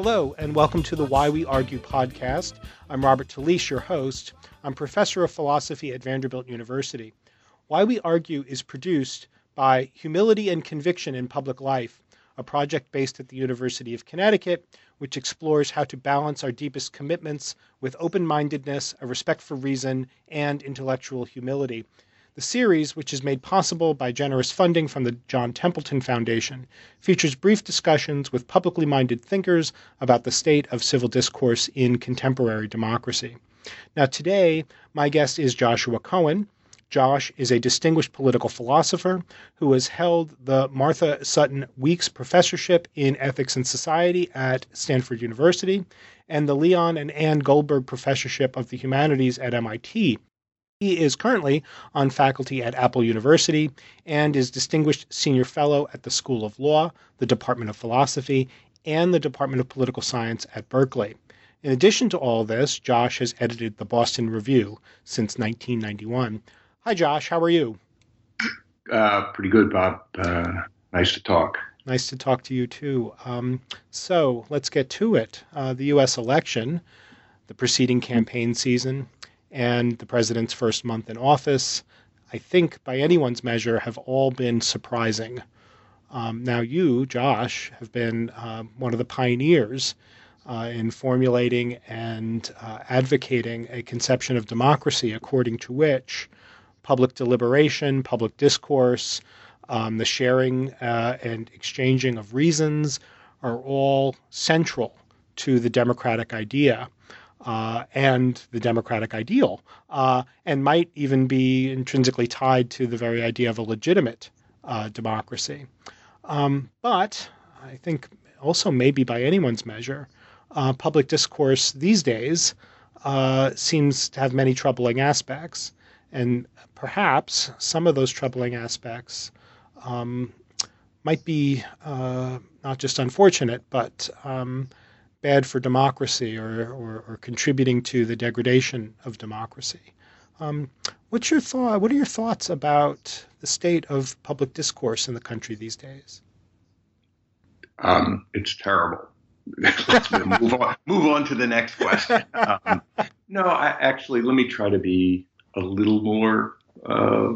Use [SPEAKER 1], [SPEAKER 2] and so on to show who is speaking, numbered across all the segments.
[SPEAKER 1] Hello, and welcome to the Why We Argue podcast. I'm Robert Talisse, your host. I'm professor of philosophy at Vanderbilt University. Why We Argue is produced by Humility and Conviction in Public Life, a project based at the University of Connecticut, which explores how to balance our deepest commitments with open mindedness, a respect for reason, and intellectual humility. The series, which is made possible by generous funding from the John Templeton Foundation, features brief discussions with publicly minded thinkers about the state of civil discourse in contemporary democracy. Now, today, my guest is Joshua Cohen. Josh is a distinguished political philosopher who has held the Martha Sutton Weeks Professorship in Ethics and Society at Stanford University and the Leon and Anne Goldberg Professorship of the Humanities at MIT. He is currently on faculty at Apple University and is Distinguished Senior Fellow at the School of Law, the Department of Philosophy, and the Department of Political Science at Berkeley. In addition to all this, Josh has edited the Boston Review since 1991. Hi, Josh. How are you?
[SPEAKER 2] Uh, pretty good, Bob. Uh, nice to talk.
[SPEAKER 1] Nice to talk to you too. Um, so let's get to it. Uh, the U.S. election, the preceding campaign season, and the president's first month in office, I think by anyone's measure, have all been surprising. Um, now, you, Josh, have been uh, one of the pioneers uh, in formulating and uh, advocating a conception of democracy according to which public deliberation, public discourse, um, the sharing uh, and exchanging of reasons are all central to the democratic idea uh, and the democratic ideal, uh, and might even be intrinsically tied to the very idea of a legitimate uh, democracy. Um, but I think also, maybe by anyone's measure, uh, public discourse these days uh, seems to have many troubling aspects. And perhaps some of those troubling aspects um, might be uh, not just unfortunate, but um, bad for democracy or, or, or contributing to the degradation of democracy. Um, what's your thought? What are your thoughts about the state of public discourse in the country these days?
[SPEAKER 2] Um, it's terrible. Let's move on. Move on to the next question. Um, no, I, actually, let me try to be a little more uh,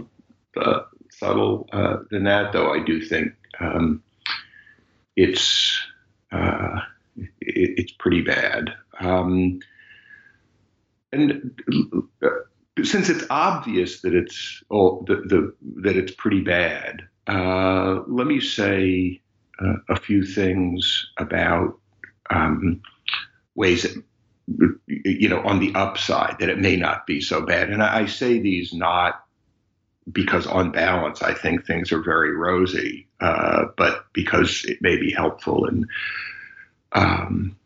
[SPEAKER 2] uh, subtle uh, than that. Though I do think um, it's uh, it's pretty bad. Um, and uh, since it's obvious that it's oh, the, the, that it's pretty bad, uh, let me say uh, a few things about um, ways that you know on the upside that it may not be so bad. And I, I say these not because on balance I think things are very rosy, uh, but because it may be helpful in um,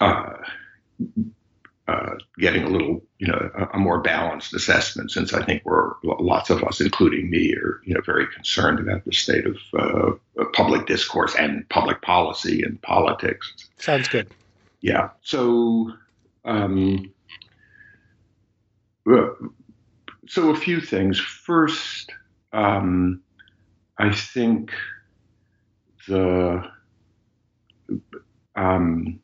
[SPEAKER 2] uh, uh, getting a little, you know, a, a, more balanced assessment. Since I think we're lots of us, including me, are you know very concerned about the state of uh, public discourse and public policy and politics.
[SPEAKER 1] Sounds good.
[SPEAKER 2] Yeah. So, um, so a few things. First, um, I think the um,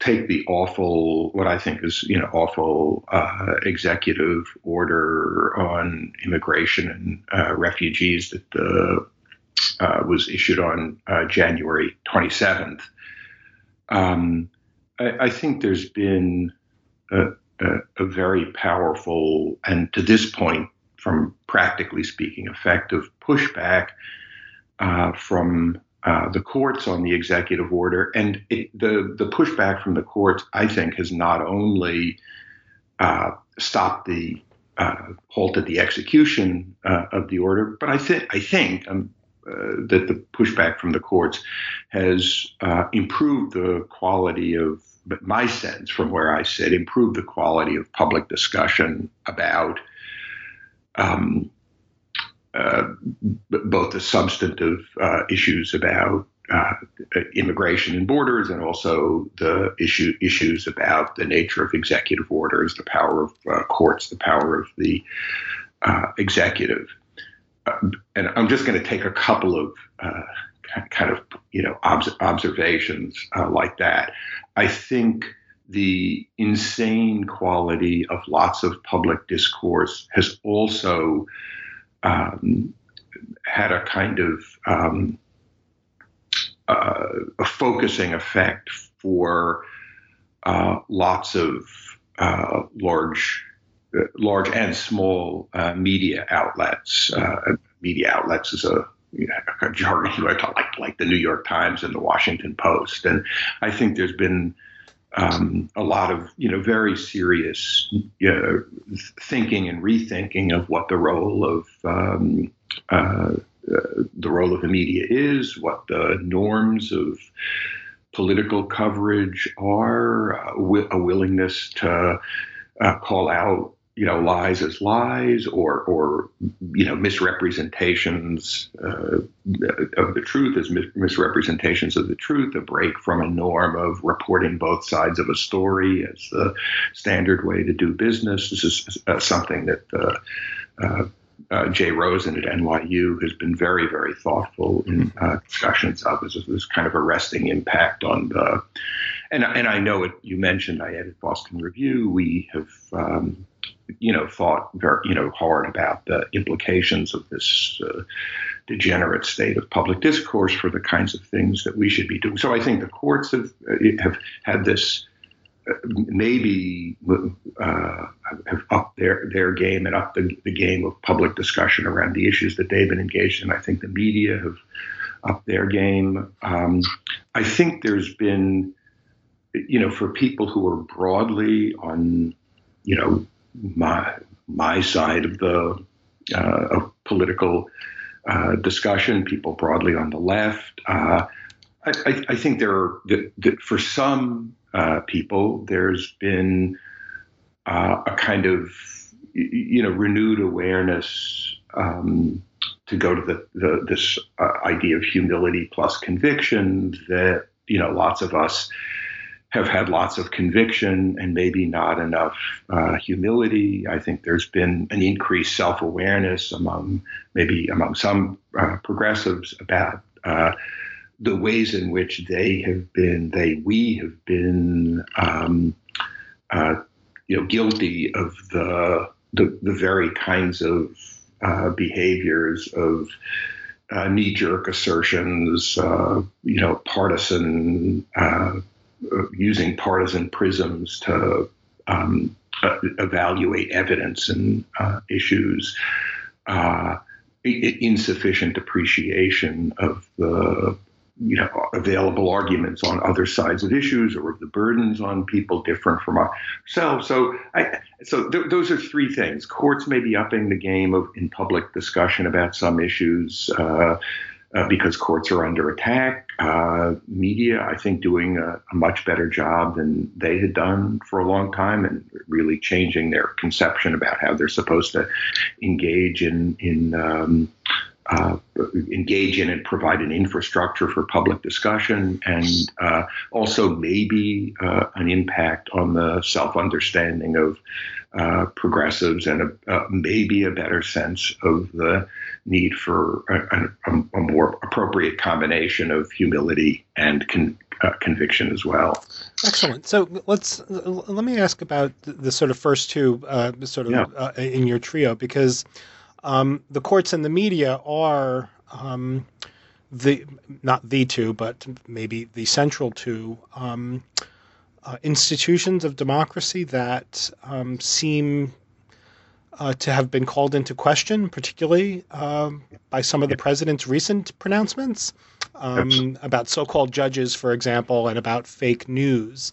[SPEAKER 2] take the awful, what I think is, you know, awful uh, executive order on immigration and uh, refugees that uh, was issued on uh, January 27th. Um, I, I, think there's been a, a, a very powerful and to this point, from practically speaking, effective pushback uh, from uh, the courts on the executive order, and it, the the pushback from the courts, I think, has not only uh, stopped the uh, halted the execution uh, of the order, but I think I think um, uh, that the pushback from the courts has improved the quality of. My sense, from where I sit, improved the quality of public discussion about um, uh, both the substantive uh, issues about uh, immigration and borders, and also the issue issues about the nature of executive orders, the power of uh, courts, the power of the uh, executive. and I'm just going to take a couple of kind of you know obs- observations like that. I think the insane quality of lots of public discourse has also um, had a kind of um, uh, a focusing effect for uh, lots of uh, large, uh, large and small uh, media outlets. Uh, media outlets is a you know, jargon like like the New York Times and the Washington Post, and I think there's been um, a lot of you know very serious uh, thinking and rethinking of what the role of um, uh, uh, the role of the media is, what the norms of political coverage are, uh, a willingness to uh, call out you know lies as lies or or you know misrepresentations uh, of the truth as mis- misrepresentations of the truth a break from a norm of reporting both sides of a story as the standard way to do business this is uh, something that uh, uh, uh Jay Rosen at NYU has been very, very thoughtful in uh, discussions of. This, is this kind of arresting impact on the, and and I know it. You mentioned I edit Boston Review. We have um, you know, thought very, you know, hard about the implications of this uh, degenerate state of public discourse for the kinds of things that we should be doing. So I think the courts have uh, have had this uh, maybe uh, have upped their their game and upped the, the game of public discussion around the issues that they've been engaged in. I think the media have upped their game. Um, I think there's been, you know, for people who are broadly on, you know, my my side of the uh, of political uh, discussion, people broadly on the left. Uh, I, I, think there are that, that for some uh, people there's been uh, a kind of you know renewed awareness um, to go to the, the this uh, idea of humility plus conviction that you know lots of us have had lots of conviction and maybe not enough uh, humility. I think there's been an increased self awareness among maybe among some uh, progressives about uh, the ways in which they have been, they, we have been, um, uh, you know, guilty of the, the, the very kinds of uh, behaviors of uh, knee jerk assertions, you know, partisan using partisan prisms to um, uh, evaluate evidence and uh, issues, uh, insufficient appreciation of the you know available arguments on other sides of issues or of the burdens on people different from ourselves. So, I, so th- those are three things. Courts may be upping the game of in public discussion about some issues. Uh, uh, because courts are under attack. Uh, media, I think, doing a, a, much better job than they had done for a long time, and really changing their conception about how they're supposed to engage in in um, uh, engage in and provide an infrastructure for public discussion, and uh, also maybe uh, an impact on the self understanding of uh, progressives and a, uh, maybe a better sense of the need for a, a, a more appropriate combination of humility and con, uh, conviction as well.
[SPEAKER 1] Excellent. So let's let me ask about the, sort of first two, uh, sort of yeah. Uh, in your trio, because um, the courts and the media are. Um, the not the two, but maybe the central two um, uh, institutions of democracy that um, seem uh, to have been called into question, particularly um, by some of the president's recent pronouncements. um, about so-called judges, for example, and about fake news.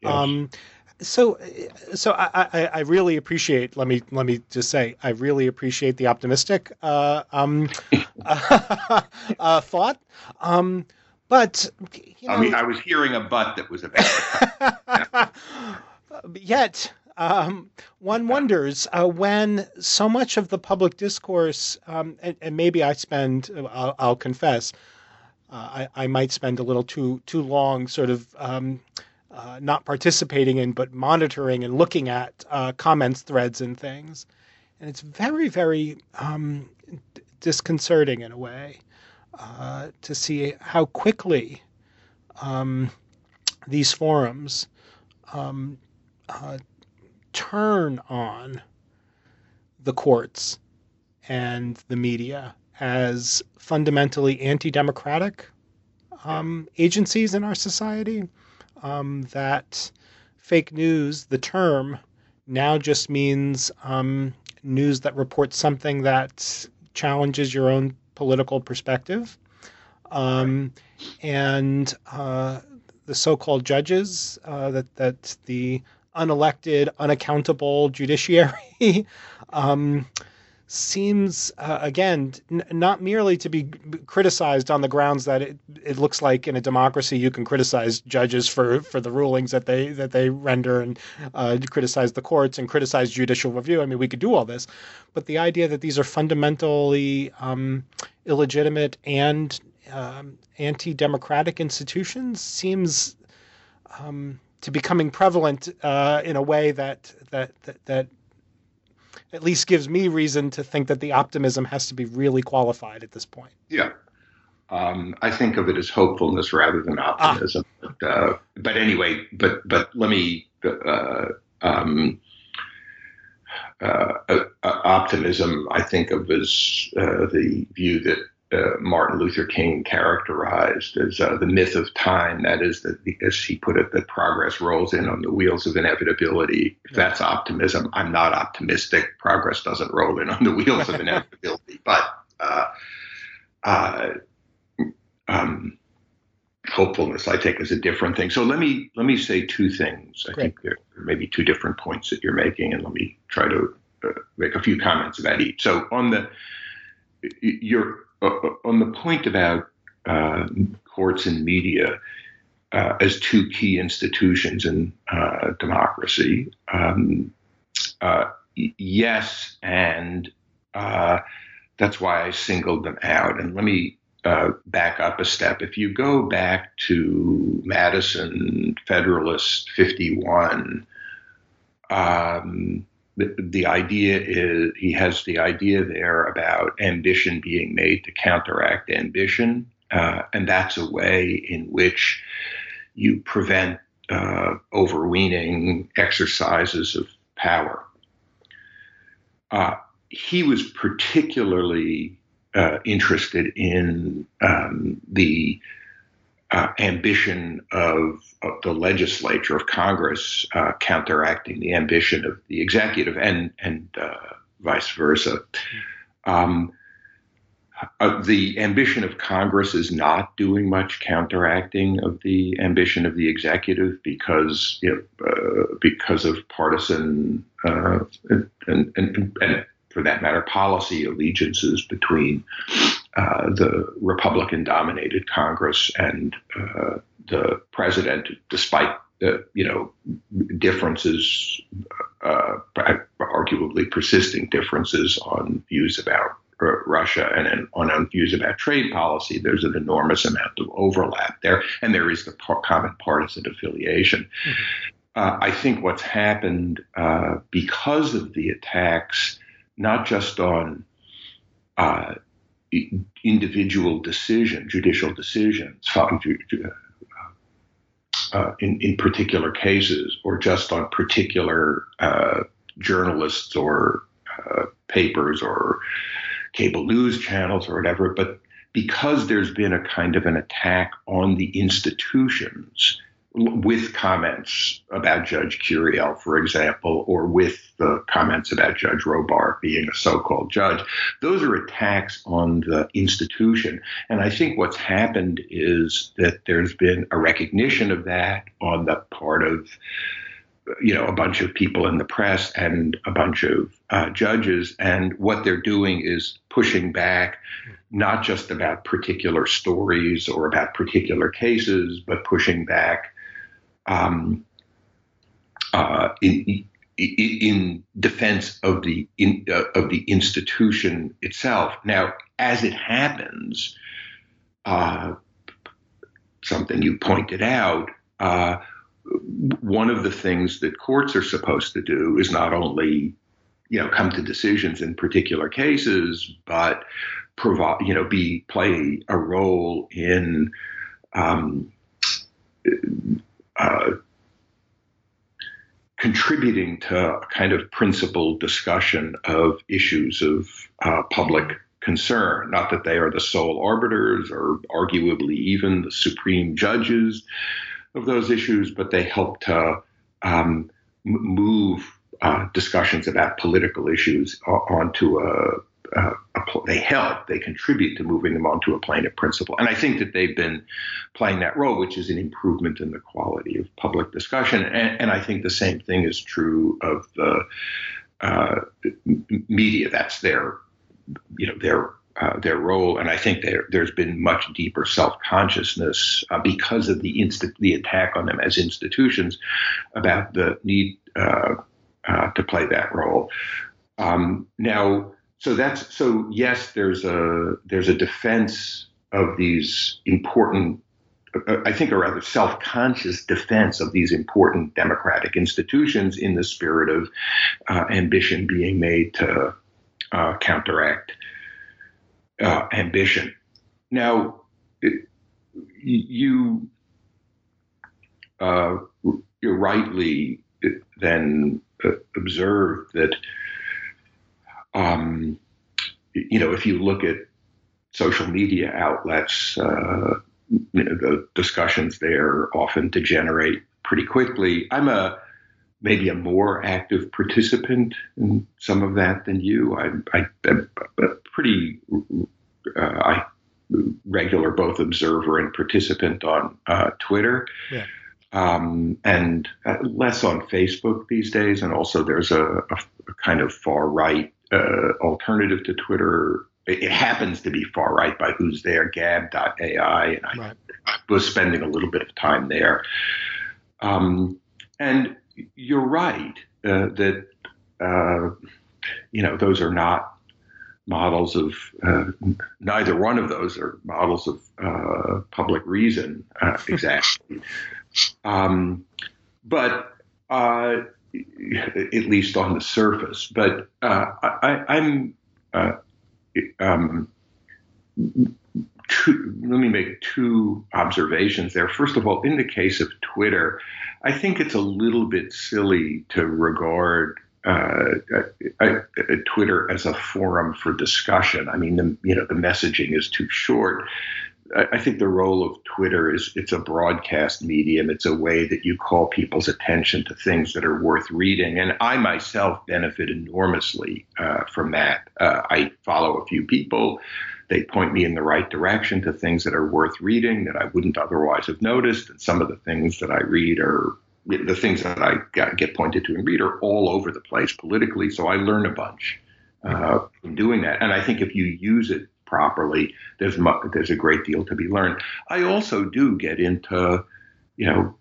[SPEAKER 1] Yes. Um, so, so I, I, I, really appreciate. Let me let me just say, I really appreciate the optimistic uh, um, uh, thought. But
[SPEAKER 2] you know, I mean, I was hearing a but that was about.
[SPEAKER 1] yet, um, one wonders uh, when so much of the public discourse, um, and, and, maybe I spend, I'll, I'll confess, uh, I, I, might spend a little too too long, sort of. Um, uh, not participating in, but monitoring and looking at uh, comments threads and things. And it's very, very um, d- disconcerting in a way uh, to see how quickly um, these forums um, uh, turn on the courts and the media as fundamentally anti democratic um, agencies in our society. Um, that fake news, the term, now just means um, news that reports something that challenges your own political perspective. Um, and uh, the so-called judges uh, that that the unelected, unaccountable judiciary um, seems uh, again n- not merely to be criticized on the grounds that it, it looks like in a democracy you can criticize judges for, for the rulings that they that they render and uh, criticize the courts and criticize judicial review. I mean, we could do all this, but the idea that these are fundamentally um, illegitimate and um, anti-democratic institutions seems um, to becoming prevalent uh, in a way that that that, that at least gives me reason to think that the optimism has to be really qualified at this point.
[SPEAKER 2] Yeah. Um, I think of it as hopefulness rather than ah. optimism. Ah. But, uh, but, anyway, but but let me uh, um, uh, uh optimism. I think of as uh, the view that uh, Martin Luther King characterized as uh, the myth of time. That is, that as he put it, that progress rolls in on the wheels of inevitability. If that's optimism, I'm not optimistic. Progress doesn't roll in on the wheels of inevitability. But uh, uh, um, hopefulness, I take, is a different thing. So let me let me say two things. I Great. think there are maybe two different points that you're making, and let me try to uh, make a few comments about each. So on the your on the point about uh, courts and media uh, as two key institutions in uh, democracy, um, uh, yes, and that's why I singled them out. And let me back up a step. If you go back to Madison Federalist 51, um, the, the idea is he has the idea there about ambition being made to counteract ambition, uh, and that's a way in which you prevent uh, overweening exercises of power. Uh, he was particularly uh, interested in um, the uh, ambition of, of, the legislature of Congress uh, counteracting the ambition of the executive and and uh, vice versa. Um, uh, the ambition of Congress is not doing much counteracting of the ambition of the executive because you know, uh, because of partisan uh, and, and, and, for that matter policy allegiances between uh, the Republican dominated Congress and uh, the president, despite the you know differences, uh, arguably persisting differences on views about Russia and on, views about trade policy, there's an enormous amount of overlap there, and there is the par- common partisan affiliation. Mm-hmm. Uh, I think what's happened uh, because of the attacks, not just on uh, individual decision, judicial decisions, uh, uh, in, in particular cases, or just on particular uh, journalists or uh, papers or cable news channels or whatever, but because there's been a kind of an attack on the institutions with comments about Judge Curiel, for example, or with the comments about Judge Robart being a so-called judge. Those are attacks on the institution. And I think what's happened is that there's been a recognition of that on the part of you know a bunch of people in the press and a bunch of uh, judges and what they're doing is pushing back not just about particular stories or about particular cases but pushing back um, uh, in, in, defense of the in, uh, of the institution itself. Now, as it happens, uh, something you pointed out. Uh, one of the things that courts are supposed to do is not only, you know, come to decisions in particular cases, but provide, you know, be play a role in um, uh, contributing to a kind of principled discussion of issues of uh, public concern. Not that they are the sole arbiters or arguably even the supreme judges of those issues, but they help to um, move uh, discussions about political issues onto a uh, they help, they contribute to moving them onto a plane of principle. And I think that they've been playing that role, which is an improvement in the quality of public discussion. And, and I think the same thing is true of the uh, media. That's their, you know, their uh, their role, and I think there, has been much deeper self-consciousness uh, because of the the attack on them as institutions about the need uh, uh to play that role. Um, now, so that's so yes, there's a there's a defense of these important I think a rather self-conscious defense of these important democratic institutions in the spirit of uh, ambition being made to uh, counteract uh, ambition. Now, it, you uh, you rightly then uh, observe that um, you know, if you look at social media outlets, uh, you know, the discussions there often degenerate pretty quickly. I'm a maybe a more active participant in some of that than you. I, I, am a pretty uh, I, regular both observer and participant on uh, Twitter. Yeah. Um, and uh, less on Facebook these days. And also, there's a, a, a kind of far right uh, alternative to Twitter. It, it, happens to be far right by who's there, gab.ai. And I, right. I was spending a little bit of time there. Um, and you're right uh, that, uh, you know, those are not models of, uh, neither one of those are models of uh, public reason uh, exactly. um, but at least on the surface. But uh, I, am uh, um, two, let me make two observations there. First of all, in the case of Twitter, I think it's a little bit silly to regard uh, Twitter as a forum for discussion. I mean, the, you know, the messaging is too short. I think the role of Twitter is it's a broadcast medium. It's a way that you call people's attention to things that are worth reading. And I myself benefit enormously uh, from that. Uh, I follow a few people. They point me in the right direction to things that are worth reading that I wouldn't otherwise have noticed. And some of the things that I read are the things that I get pointed to and read are all over the place politically. So I learn a bunch uh, from doing that. And I think if you use it properly, there's there's a great deal to be learned. I also do get into, you know,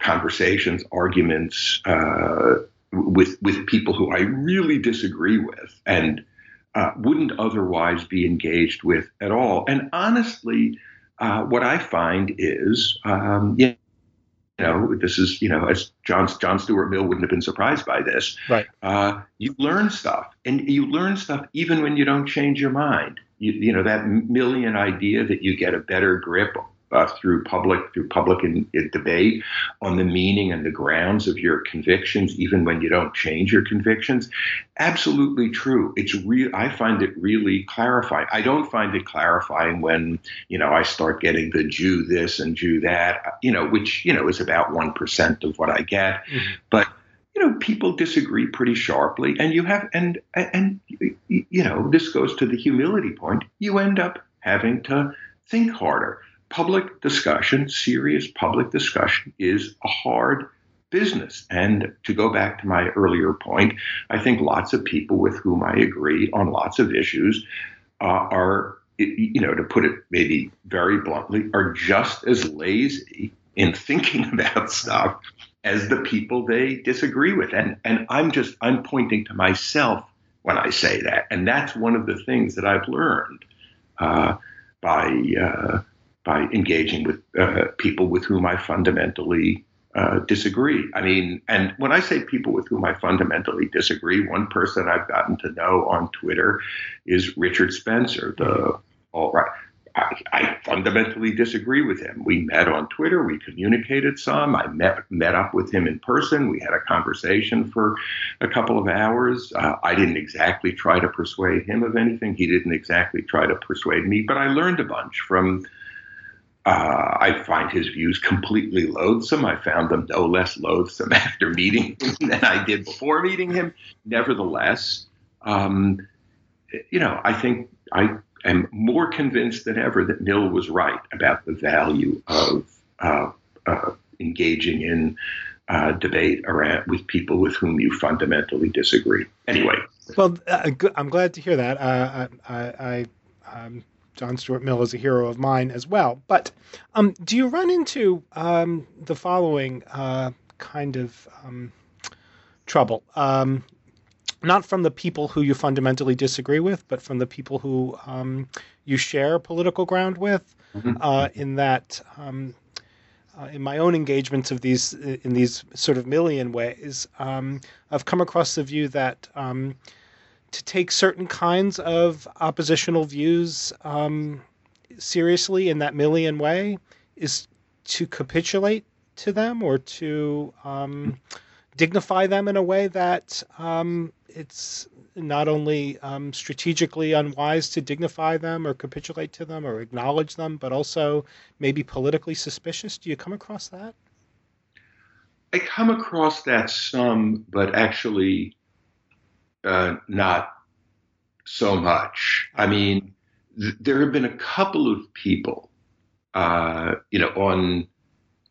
[SPEAKER 2] conversations, arguments uh, with with people who I really disagree with and uh, wouldn't otherwise be engaged with at all. And honestly, uh, what I find is, um, know, this is, you know, as John, John Stuart Mill wouldn't have been surprised by this.
[SPEAKER 1] Right.
[SPEAKER 2] Uh, you learn stuff, and you learn stuff even when you don't change your mind you, you know that Millian idea that you get a better grip uh, through public through public in, in debate on the meaning and the grounds of your convictions, even when you don't change your convictions. Absolutely true. It's real. I find it really clarifying. I don't find it clarifying when you know I start getting the Jew this and Jew that, you know, which you know is about one percent of what I get, mm-hmm. but you know people disagree pretty sharply and you have and and you know this goes to the humility point you end up having to think harder public discussion, serious public discussion, is a hard business. And to go back to my earlier point, I think lots of people with whom I agree on lots of issues uh, are, you know, to put it maybe very bluntly, are just as lazy in thinking about stuff as the people they disagree with. And and I'm just I'm pointing to myself when I say that, and that's one of the things that I've learned uh, by uh, by engaging with uh, people with whom I fundamentally uh, disagree. I mean, and when I say people with whom I fundamentally disagree, one person I've gotten to know on Twitter is Richard Spencer, the alt-right. I, I fundamentally disagree with him. We met on Twitter. We communicated some. I met met up with him in person. We had a conversation for a couple of hours. Uh, I didn't exactly try to persuade him of anything. He didn't exactly try to persuade me, but I learned a bunch from uh, I find his views completely loathsome. I found them no less loathsome after meeting him than I did before meeting him. Nevertheless, um, you know, I think I am more convinced than ever that Mill was right about the value of uh, uh, engaging in uh, debate around with people with whom you fundamentally disagree. Anyway,
[SPEAKER 1] well, uh, I'm glad to hear that. Uh, I, I, I um, John Stuart Mill is a hero of mine as well. But um, do you run into um, the following uh, kind of um, trouble? Um, not from the people who you fundamentally disagree with, but from the people who um, you share political ground with. Mm-hmm. Uh, in that, um, uh, in my own engagements of these in these sort of Millian ways, I've come across the view that to take certain kinds of oppositional views um, seriously in that Millian way is to capitulate to them or to um, dignify them in a way that um, it's not only um, strategically unwise to dignify them or capitulate to them or acknowledge them, but also maybe politically suspicious. Do you come across that?
[SPEAKER 2] I come across that some, but actually uh, not so much. I mean, th- there have been a couple of people, uh, you know, on.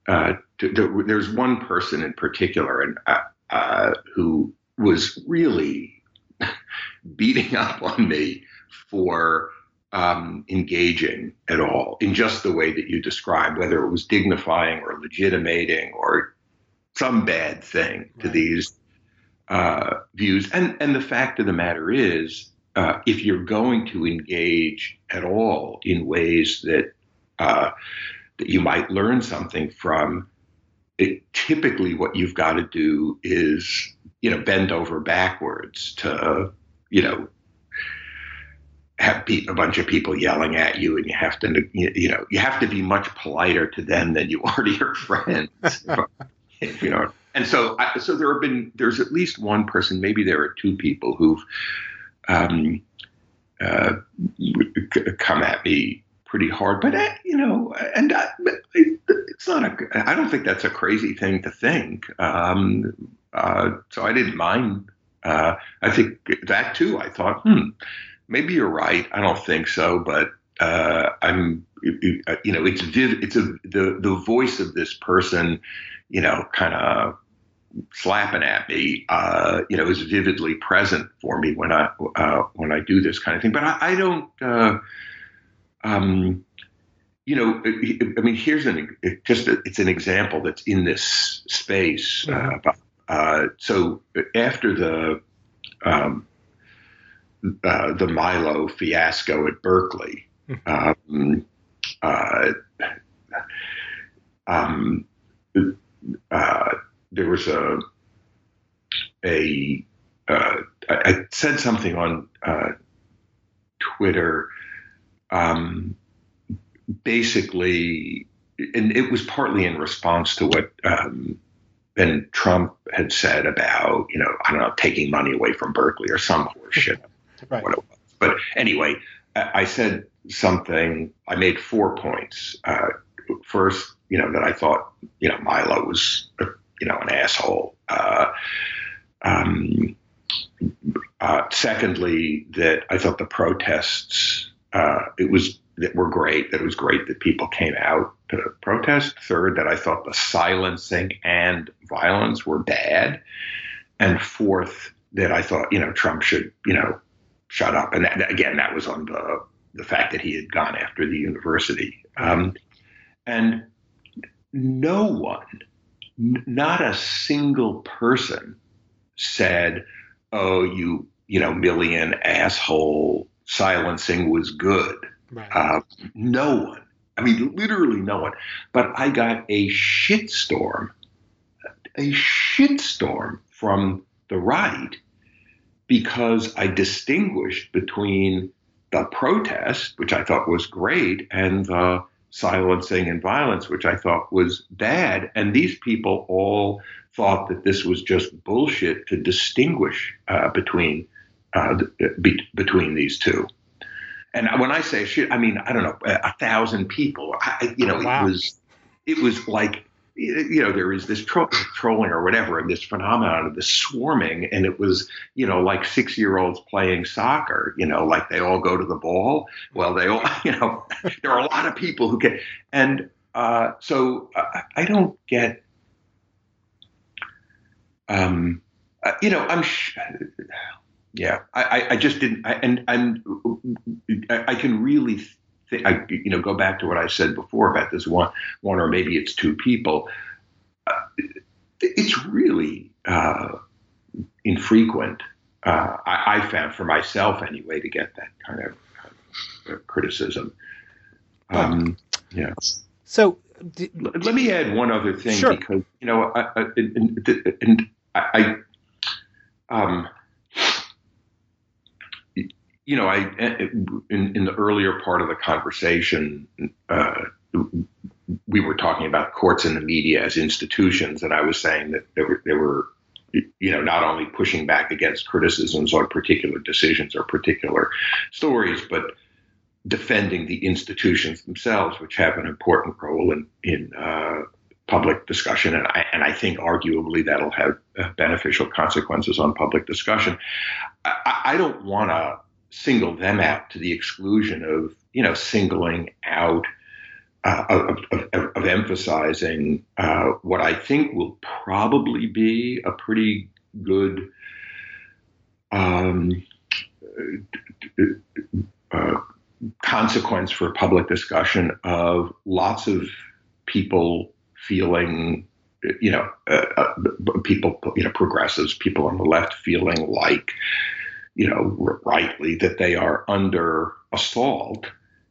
[SPEAKER 2] Uh, t- t- there's one person in particular, and uh, uh who was really beating up on me for um, engaging at all in just the way that you described, whether it was dignifying or legitimating or some bad thing to these uh, views. And and the fact of the matter is, uh, if you're going to engage at all in ways that uh, that you might learn something from, it, typically what you've got to do is you know bend over backwards to you know have a bunch of people yelling at you, and you have to you know you have to be much politer to them than you are to your friends. you know and so, I, so there have been there's at least one person, maybe there are two people who've um, uh, come at me pretty hard. But uh, you know, and I, it's not a. I don't think that's a crazy thing to think. Um, uh, so I didn't mind. Uh, I think that too. I thought, hmm, maybe you're right. I don't think so, but uh, I'm. You know, it's. It's a the the voice of this person. You know, kind of slapping at me, uh, you know, is vividly present for me when I uh, when I do this kind of thing. But I, I don't, uh, um, you know, I mean, here's an it just a, it's an example that's in this space. Mm-hmm. Uh, so after the um, uh, the Milo fiasco at Berkeley. Mm-hmm. Um, uh, um, uh, there was a a uh, I, I, said something on uh, Twitter um, basically, and it was partly in response to what um, Ben Trump had said about, you know, I don't know, taking money away from Berkeley or some horseshit, right. what it was. But anyway, I said something. I made four points. Uh, first, you know, that I thought, you know, Milo was, you know, an asshole. Uh, um, uh, secondly, that I thought the protests, uh, it was that were great. That it was great that people came out to protest. Third, that I thought the silencing and violence were bad. And fourth, that I thought, you know, Trump should, you know, shut up. And that, again, that was on the the fact that he had gone after the university. Um, and no one, not a single person, said, "Oh, you, you know, million asshole silencing was good." Right. Uh, no one. I mean, literally no one. But I got a shitstorm, a shitstorm from the right because I distinguished between the protest, which I thought was great, and the silencing and violence, which I thought was bad. And these people all thought that this was just bullshit to distinguish uh, between uh, be- between these two. And when I say shit, I mean I don't know a, a thousand people. I, you know, wow. it was it was like you know, there is this tro- trolling or whatever, and this phenomenon of this swarming, and it was, you know, like six year olds playing soccer, you know, like they all go to the ball. Well, they all, you know, there are a lot of people who get, and uh, so uh, I don't get, um, uh, you know, I'm, sh- yeah, I, I just didn't, I, and and I can really I, you know, go back to what I said before about this one, one or maybe it's two people. Uh, it's really uh, infrequent. Uh, I, I, found for myself anyway to get that kind of uh, criticism. Um, yeah.
[SPEAKER 1] So
[SPEAKER 2] d- let me add one other thing
[SPEAKER 1] sure.
[SPEAKER 2] because you know, I, I, and, and I, um, you know, I in, in the earlier part of the conversation, uh, we were talking about courts and the media as institutions, and I was saying that they were, they were, you know, not only pushing back against criticisms on particular decisions or particular stories, but defending the institutions themselves, which have an important role in in uh, public discussion, and I and I think arguably that'll have uh, beneficial consequences on public discussion. I, I don't want to single them out to the exclusion of you know singling out uh, of, of, of, emphasizing uh, what I think will probably be a pretty good um, uh, consequence for public discussion of lots of people feeling, you know, uh, uh, people, you know, progressives, people on the left feeling like you know, rightly that they are under assault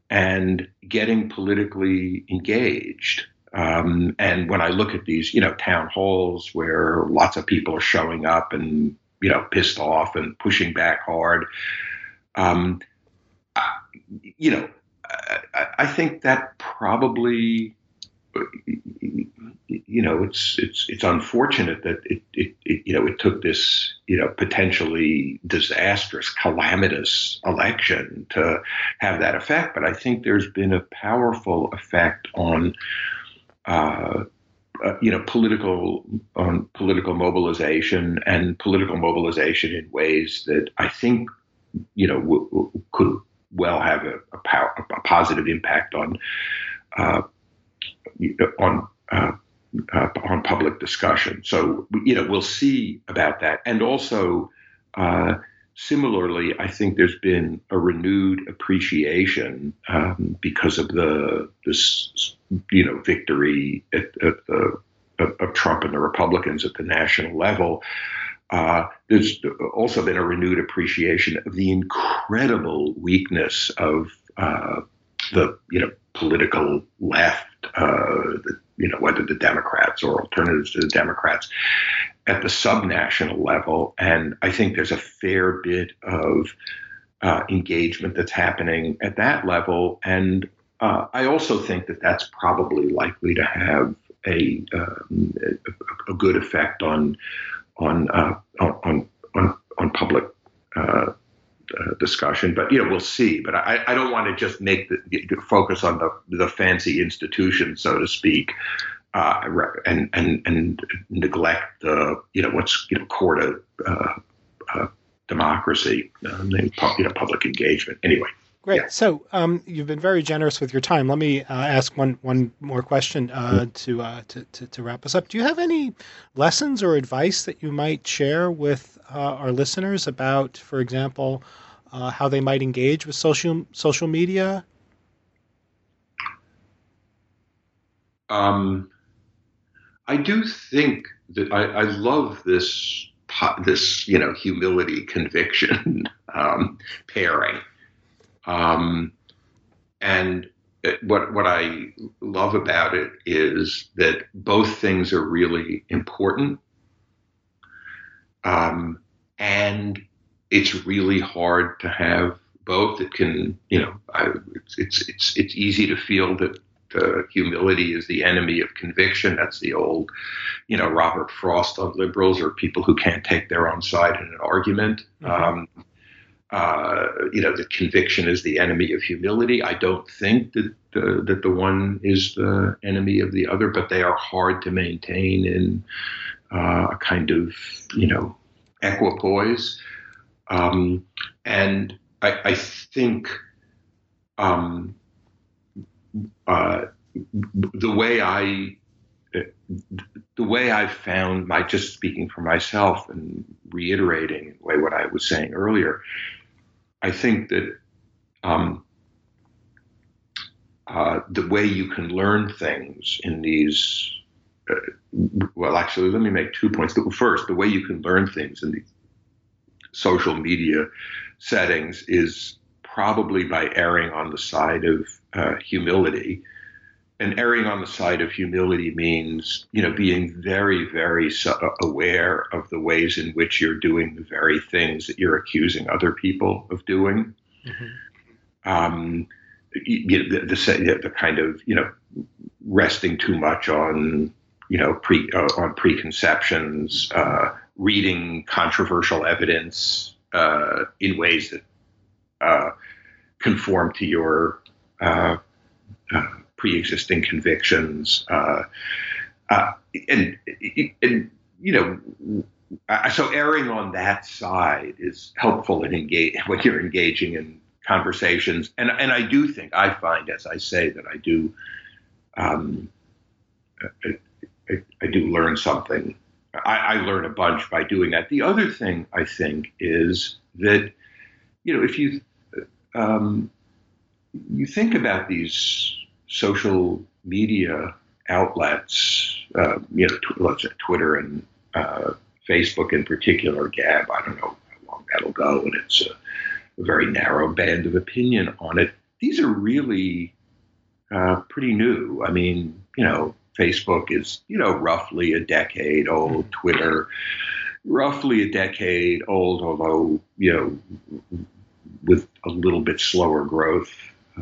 [SPEAKER 2] and getting politically engaged. Um, and when I look at these, you know, town halls where lots of people are showing up and, you know, pissed off and pushing back hard, um, I, you know, I, I think that probably you know, it's it's it's unfortunate that it, it, it, you know it took this you know potentially disastrous, calamitous election to have that effect. But I think there's been a powerful effect on. Uh, uh, you know, political on political mobilization and political mobilization in ways that I think, you know, w- w- could well have a, a, power, a positive impact on uh, on uh, uh, on public discussion. So you know we'll see about that, and also uh, similarly, I think there's been a renewed appreciation um, because of the this you know victory at, at the of, of, Trump and the Republicans at the national level. Uh, there's also been a renewed appreciation of the incredible weakness of uh, the you know political left, uh, you know whether the Democrats or alternatives to the Democrats at the subnational level, and I think there's a fair bit of uh, engagement that's happening at that level, and uh, I also think that that's probably likely to have a, um, a, good effect on on uh, on, on on public uh, discussion. But you know, we'll see. But I, I don't want to just make the focus on the the fancy institution, so to speak. Uh, and and and neglect the you know what's you know core to uh, uh, democracy, um, you know, public engagement. Anyway,
[SPEAKER 1] Great. Yeah. So um, you've been very generous with your time. Let me uh, ask one one more question uh, to, uh, to, to, to wrap us up. Do you have any lessons or advice that you might share with our listeners about, for example, uh, how they might engage with social social media?
[SPEAKER 2] Um, I do think that I, I love this this you know humility conviction um, pairing um, and what what I love about it is that both things are really important, um, and it's really hard to have both. It can, you know, I, it's, it's it's it's easy to feel that uh, humility is the enemy of conviction. That's the old, you know, Robert Frost on liberals or people who can't take their own side in an argument. Mm-hmm. Um, uh, you know, that conviction is the enemy of humility. I don't think that uh, that the one is the enemy of the other, but they are hard to maintain in uh, a kind of you know equipoise. Um, and I, I think um, uh, the way I the way I've found my just speaking for myself and reiterating way what I was saying earlier, I think that um, uh, the way you can learn things in these, well, actually, let me make two points. First, the way you can learn things in these social media settings is probably by erring on the side of uh, humility and erring on the side of humility means, you know, being very, very aware of the ways in which you're doing the very things that you're accusing other people of doing. Mm-hmm. Um, you know, the, the, the, kind of, you know, resting too much on, you know, pre uh, on preconceptions, uh, reading controversial evidence uh, in ways that uh, conform to your uh, uh, pre-existing convictions, and, and you know, so erring on that side is helpful in engage when you're engaging in conversations. And and I do think I find, as I say, that I do, um, I, I, do learn something. I, I learn a bunch by doing that. The other thing I think is that, you know, if you um, you think about these social media outlets, uh, you know, let's say Twitter and uh, Facebook in particular, Gab, I don't know how long that'll go, and it's a, a very narrow band of opinion on it. These are really uh, pretty new. I mean, you know, Facebook is, you know, roughly a decade old. Mm-hmm. Twitter, roughly a decade old, although, you know, with a little bit slower growth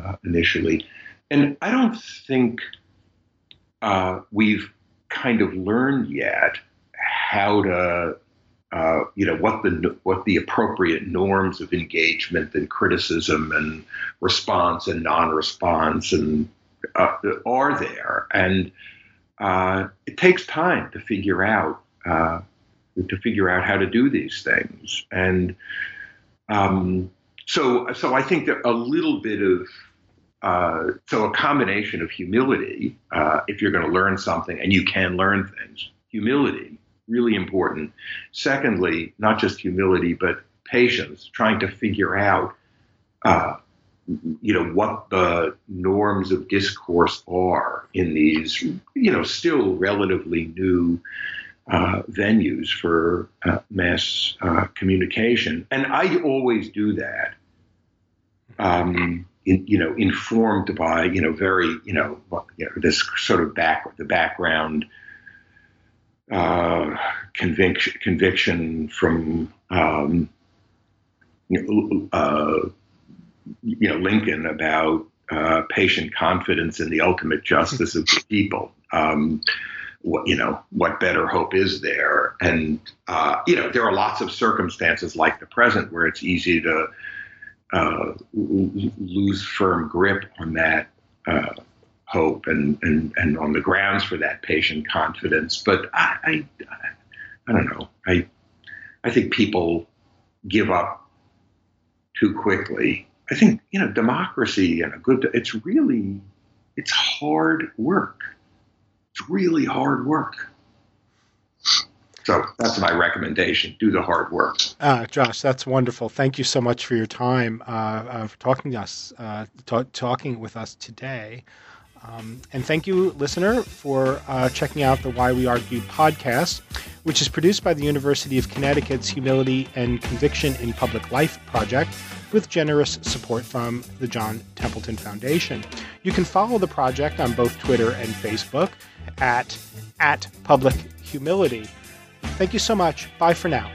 [SPEAKER 2] uh, initially. And I don't think uh, we've kind of learned yet how to, uh, you know, what the what the appropriate norms of engagement and criticism and response and non-response and uh, are there, and uh, it takes time to figure out uh, to figure out how to do these things, and um, so so I think that a little bit of uh, so a combination of humility, uh, if you're going to learn something, and you can learn things, humility, really important. Secondly, not just humility, but patience, trying to figure out, uh, you know, what the norms of discourse are in these, you know, still relatively new uh, venues for uh, mass uh, communication. And I always do that. Um, in, you know, informed by, you know, very, you know, you know this sort of back, the background uh, conviction, conviction from, um, you know, uh, you know, Lincoln about uh, patient confidence in the ultimate justice of the people. Um, what you know, what better hope is there? And uh, you know, there are lots of circumstances like the present where it's easy to uh, lose firm grip on that uh, hope and, and and on the grounds for that patient confidence. But I, I, I don't know. I I think people give up too quickly I think you know democracy and a good. It's really it's hard work. It's really hard work. So that's my recommendation. Do the hard work.
[SPEAKER 1] Uh, Josh, that's wonderful. Thank you so much for your time, uh, uh, for talking to us, uh, t- talking with us today. Um, and thank you, listener, for uh, checking out the Why We Argue podcast, which is produced by the University of Connecticut's Humility and Conviction in Public Life project with generous support from the John Templeton Foundation. You can follow the project on both Twitter and Facebook at, at Public Humility. Thank you so much. Bye for now.